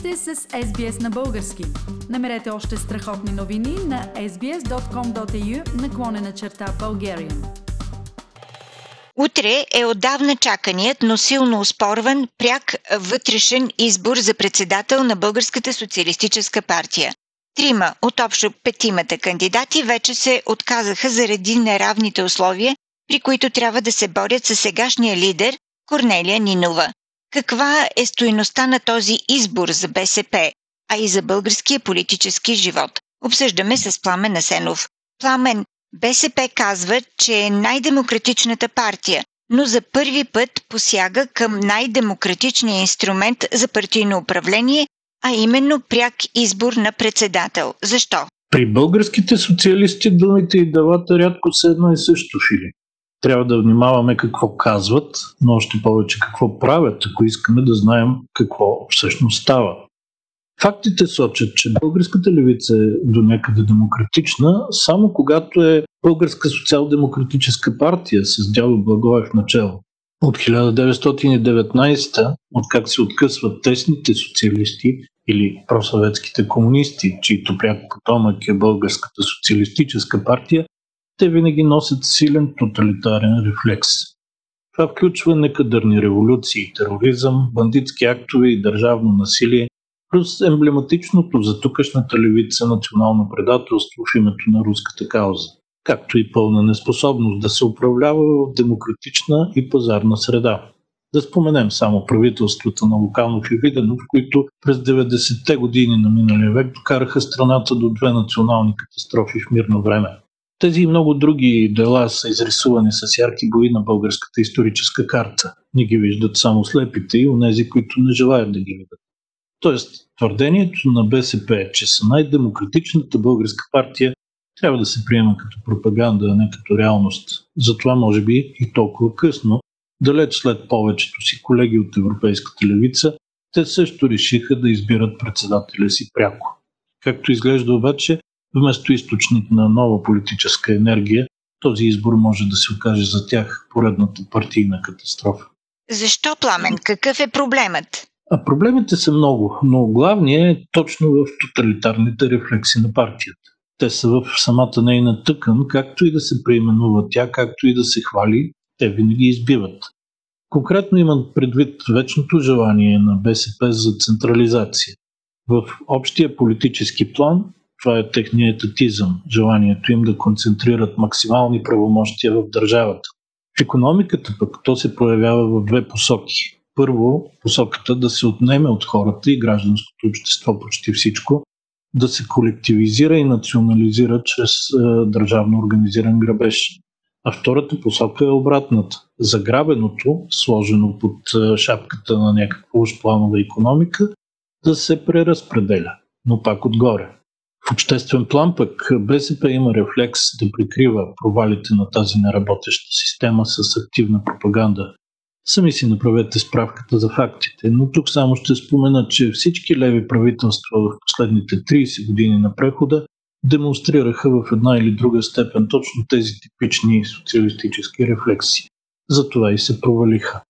сте с SBS на български. Намерете още страхотни новини на sbs.com.au наклонена черта Bulgarian. Утре е отдавна чаканият, но силно успорван пряк вътрешен избор за председател на Българската социалистическа партия. Трима от общо петимата кандидати вече се отказаха заради неравните условия, при които трябва да се борят с сегашния лидер Корнелия Нинова. Каква е стоеността на този избор за БСП, а и за българския политически живот? Обсъждаме с Пламен Асенов. Пламен, БСП казва, че е най-демократичната партия, но за първи път посяга към най-демократичния инструмент за партийно управление, а именно пряк избор на председател. Защо? При българските социалисти думите и делата рядко са едно и също, Фили. Трябва да внимаваме какво казват, но още повече какво правят, ако искаме да знаем какво всъщност става. Фактите сочат, че българската левица е до някъде демократична, само когато е българска социал-демократическа партия с дядо Благоев начало. От 1919, от как се откъсват тесните социалисти или просъветските комунисти, чието пряк потомък е Българската социалистическа партия, те винаги носят силен тоталитарен рефлекс. Това включва некадърни революции, тероризъм, бандитски актове и държавно насилие, плюс емблематичното за тукашната левица национално предателство в името на руската кауза, както и пълна неспособност да се управлява в демократична и пазарна среда. Да споменем само правителствата на Луканов и Виденов, които през 90-те години на миналия век докараха страната до две национални катастрофи в мирно време. Тези и много други дела са изрисувани с ярки бои на българската историческа карта. Не ги виждат само слепите и онези, които не желаят да ги видят. Тоест, твърдението на БСП, че са най-демократичната българска партия, трябва да се приема като пропаганда, а не като реалност. Затова, може би, и толкова късно, далеч след повечето си колеги от Европейската левица, те също решиха да избират председателя си пряко. Както изглежда обаче, вместо източник на нова политическа енергия, този избор може да се окаже за тях поредната партийна катастрофа. Защо пламен? Какъв е проблемът? А проблемите са много, но главният е точно в тоталитарните рефлекси на партията. Те са в самата нейна тъкан, както и да се преименува тя, както и да се хвали, те винаги избиват. Конкретно имам предвид вечното желание на БСП за централизация. В общия политически план това е техният етатизъм, желанието им да концентрират максимални правомощия в държавата. В економиката пък то се проявява в две посоки. Първо, посоката да се отнеме от хората и гражданското общество почти всичко, да се колективизира и национализира чрез е, държавно организиран грабеж. А втората посока е обратната. Заграбеното, сложено под е, шапката на някаква уж планова економика, да се преразпределя, но пак отгоре. В обществен план пък БСП има рефлекс да прикрива провалите на тази неработеща система с активна пропаганда. Сами си направете справката за фактите, но тук само ще спомена, че всички леви правителства в последните 30 години на прехода демонстрираха в една или друга степен точно тези типични социалистически рефлекси. Затова и се провалиха.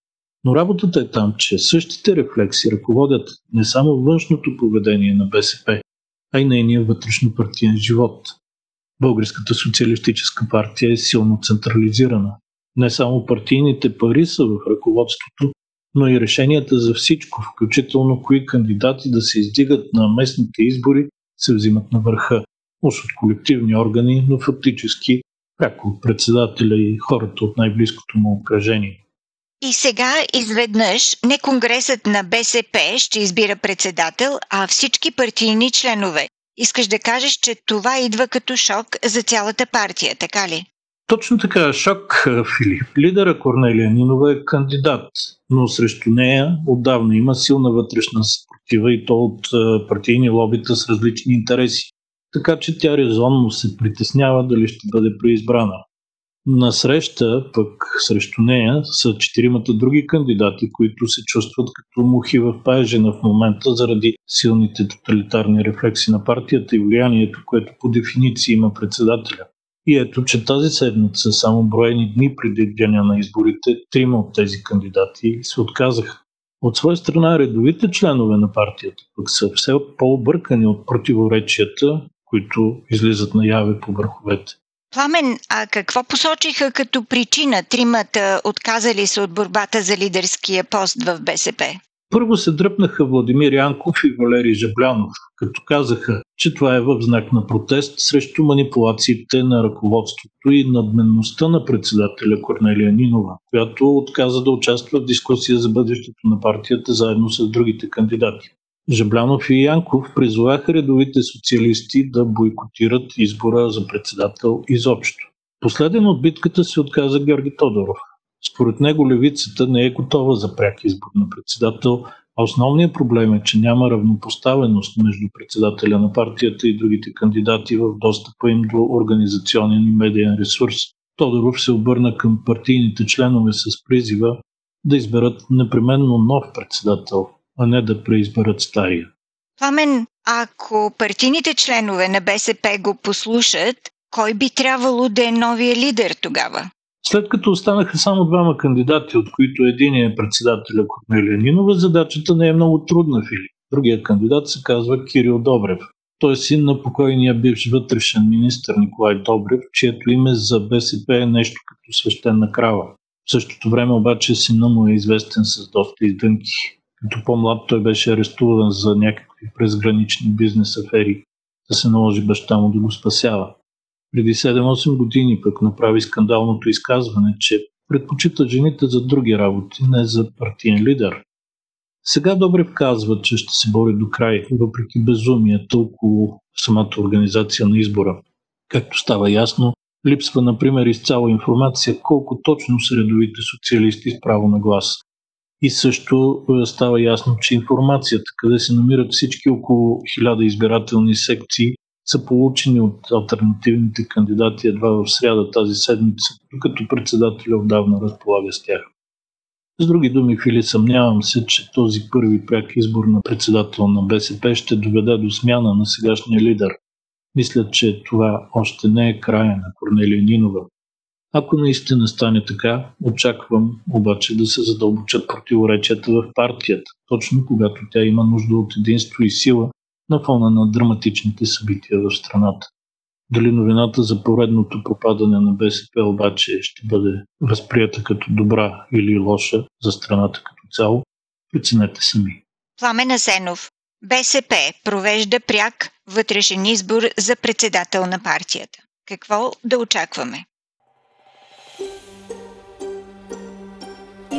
Но работата е там, че същите рефлекси ръководят не само външното поведение на БСП, а и нейния вътрешно партиен живот. Българската социалистическа партия е силно централизирана. Не само партийните пари са в ръководството, но и решенията за всичко, включително кои кандидати да се издигат на местните избори, се взимат на върха. Уж от колективни органи, но фактически пряко от председателя и хората от най-близкото му окръжение. И сега изведнъж не Конгресът на БСП ще избира председател, а всички партийни членове. Искаш да кажеш, че това идва като шок за цялата партия, така ли? Точно така, шок, Филип. Лидера Корнелия Нинова е кандидат, но срещу нея отдавна има силна вътрешна съпротива и то от партийни лобита с различни интереси. Така че тя резонно се притеснява дали ще бъде преизбрана. На среща пък срещу нея са четиримата други кандидати, които се чувстват като мухи в паежена в момента заради силните тоталитарни рефлекси на партията и влиянието, което по дефиниция има председателя. И ето, че тази седмица, само броени дни преди деня на изборите, трима от тези кандидати се отказаха. От своя страна, редовите членове на партията пък са все по-объркани от противоречията, които излизат наяве по върховете. Пламен, а какво посочиха като причина тримата отказали се от борбата за лидерския пост в БСП? Първо се дръпнаха Владимир Янков и Валерий Жаблянов, като казаха, че това е в знак на протест срещу манипулациите на ръководството и надменността на председателя Корнелия Нинова, която отказа да участва в дискусия за бъдещето на партията заедно с другите кандидати. Жаблянов и Янков призоваха редовите социалисти да бойкотират избора за председател изобщо. Последен от битката се отказа Георги Тодоров. Според него левицата не е готова за пряк избор на председател, а основният проблем е, че няма равнопоставеност между председателя на партията и другите кандидати в достъпа им до организационен и медиен ресурс. Тодоров се обърна към партийните членове с призива да изберат непременно нов председател, а не да преизберат стария. Пламен, ако партийните членове на БСП го послушат, кой би трябвало да е новия лидер тогава? След като останаха само двама кандидати, от които един е председателя Корнелия Нинова, задачата не е много трудна, Филип. Другият кандидат се казва Кирил Добрев. Той е син на покойния бивш вътрешен министр Николай Добрев, чието име за БСП е нещо като свещена крава. В същото време обаче сина му е известен с доста издънки. Като по-млад той беше арестуван за някакви презгранични бизнес афери, да се наложи баща му да го спасява. Преди 7-8 години пък направи скандалното изказване, че предпочита жените за други работи, не за партиен лидер. Сега Добрев казва, че ще се бори до край, въпреки безумията около самата организация на избора. Както става ясно, липсва, например, изцяло информация колко точно са редовите социалисти с право на глас. И също е, става ясно, че информацията, къде се намират всички около 1000 избирателни секции, са получени от альтернативните кандидати едва в сряда тази седмица, докато председателя отдавна разполага с тях. С други думи, Фили, съмнявам се, че този първи пряк избор на председател на БСП ще доведе до смяна на сегашния лидер. Мисля, че това още не е края на Корнелия Нинова. Ако наистина стане така, очаквам обаче да се задълбочат противоречията в партията, точно когато тя има нужда от единство и сила, на фона на драматичните събития в страната. Дали новината за поредното пропадане на БСП обаче ще бъде възприята като добра или лоша за страната като цяло, преценете сами. Пламен Асенов. БСП провежда пряк вътрешен избор за председател на партията. Какво да очакваме?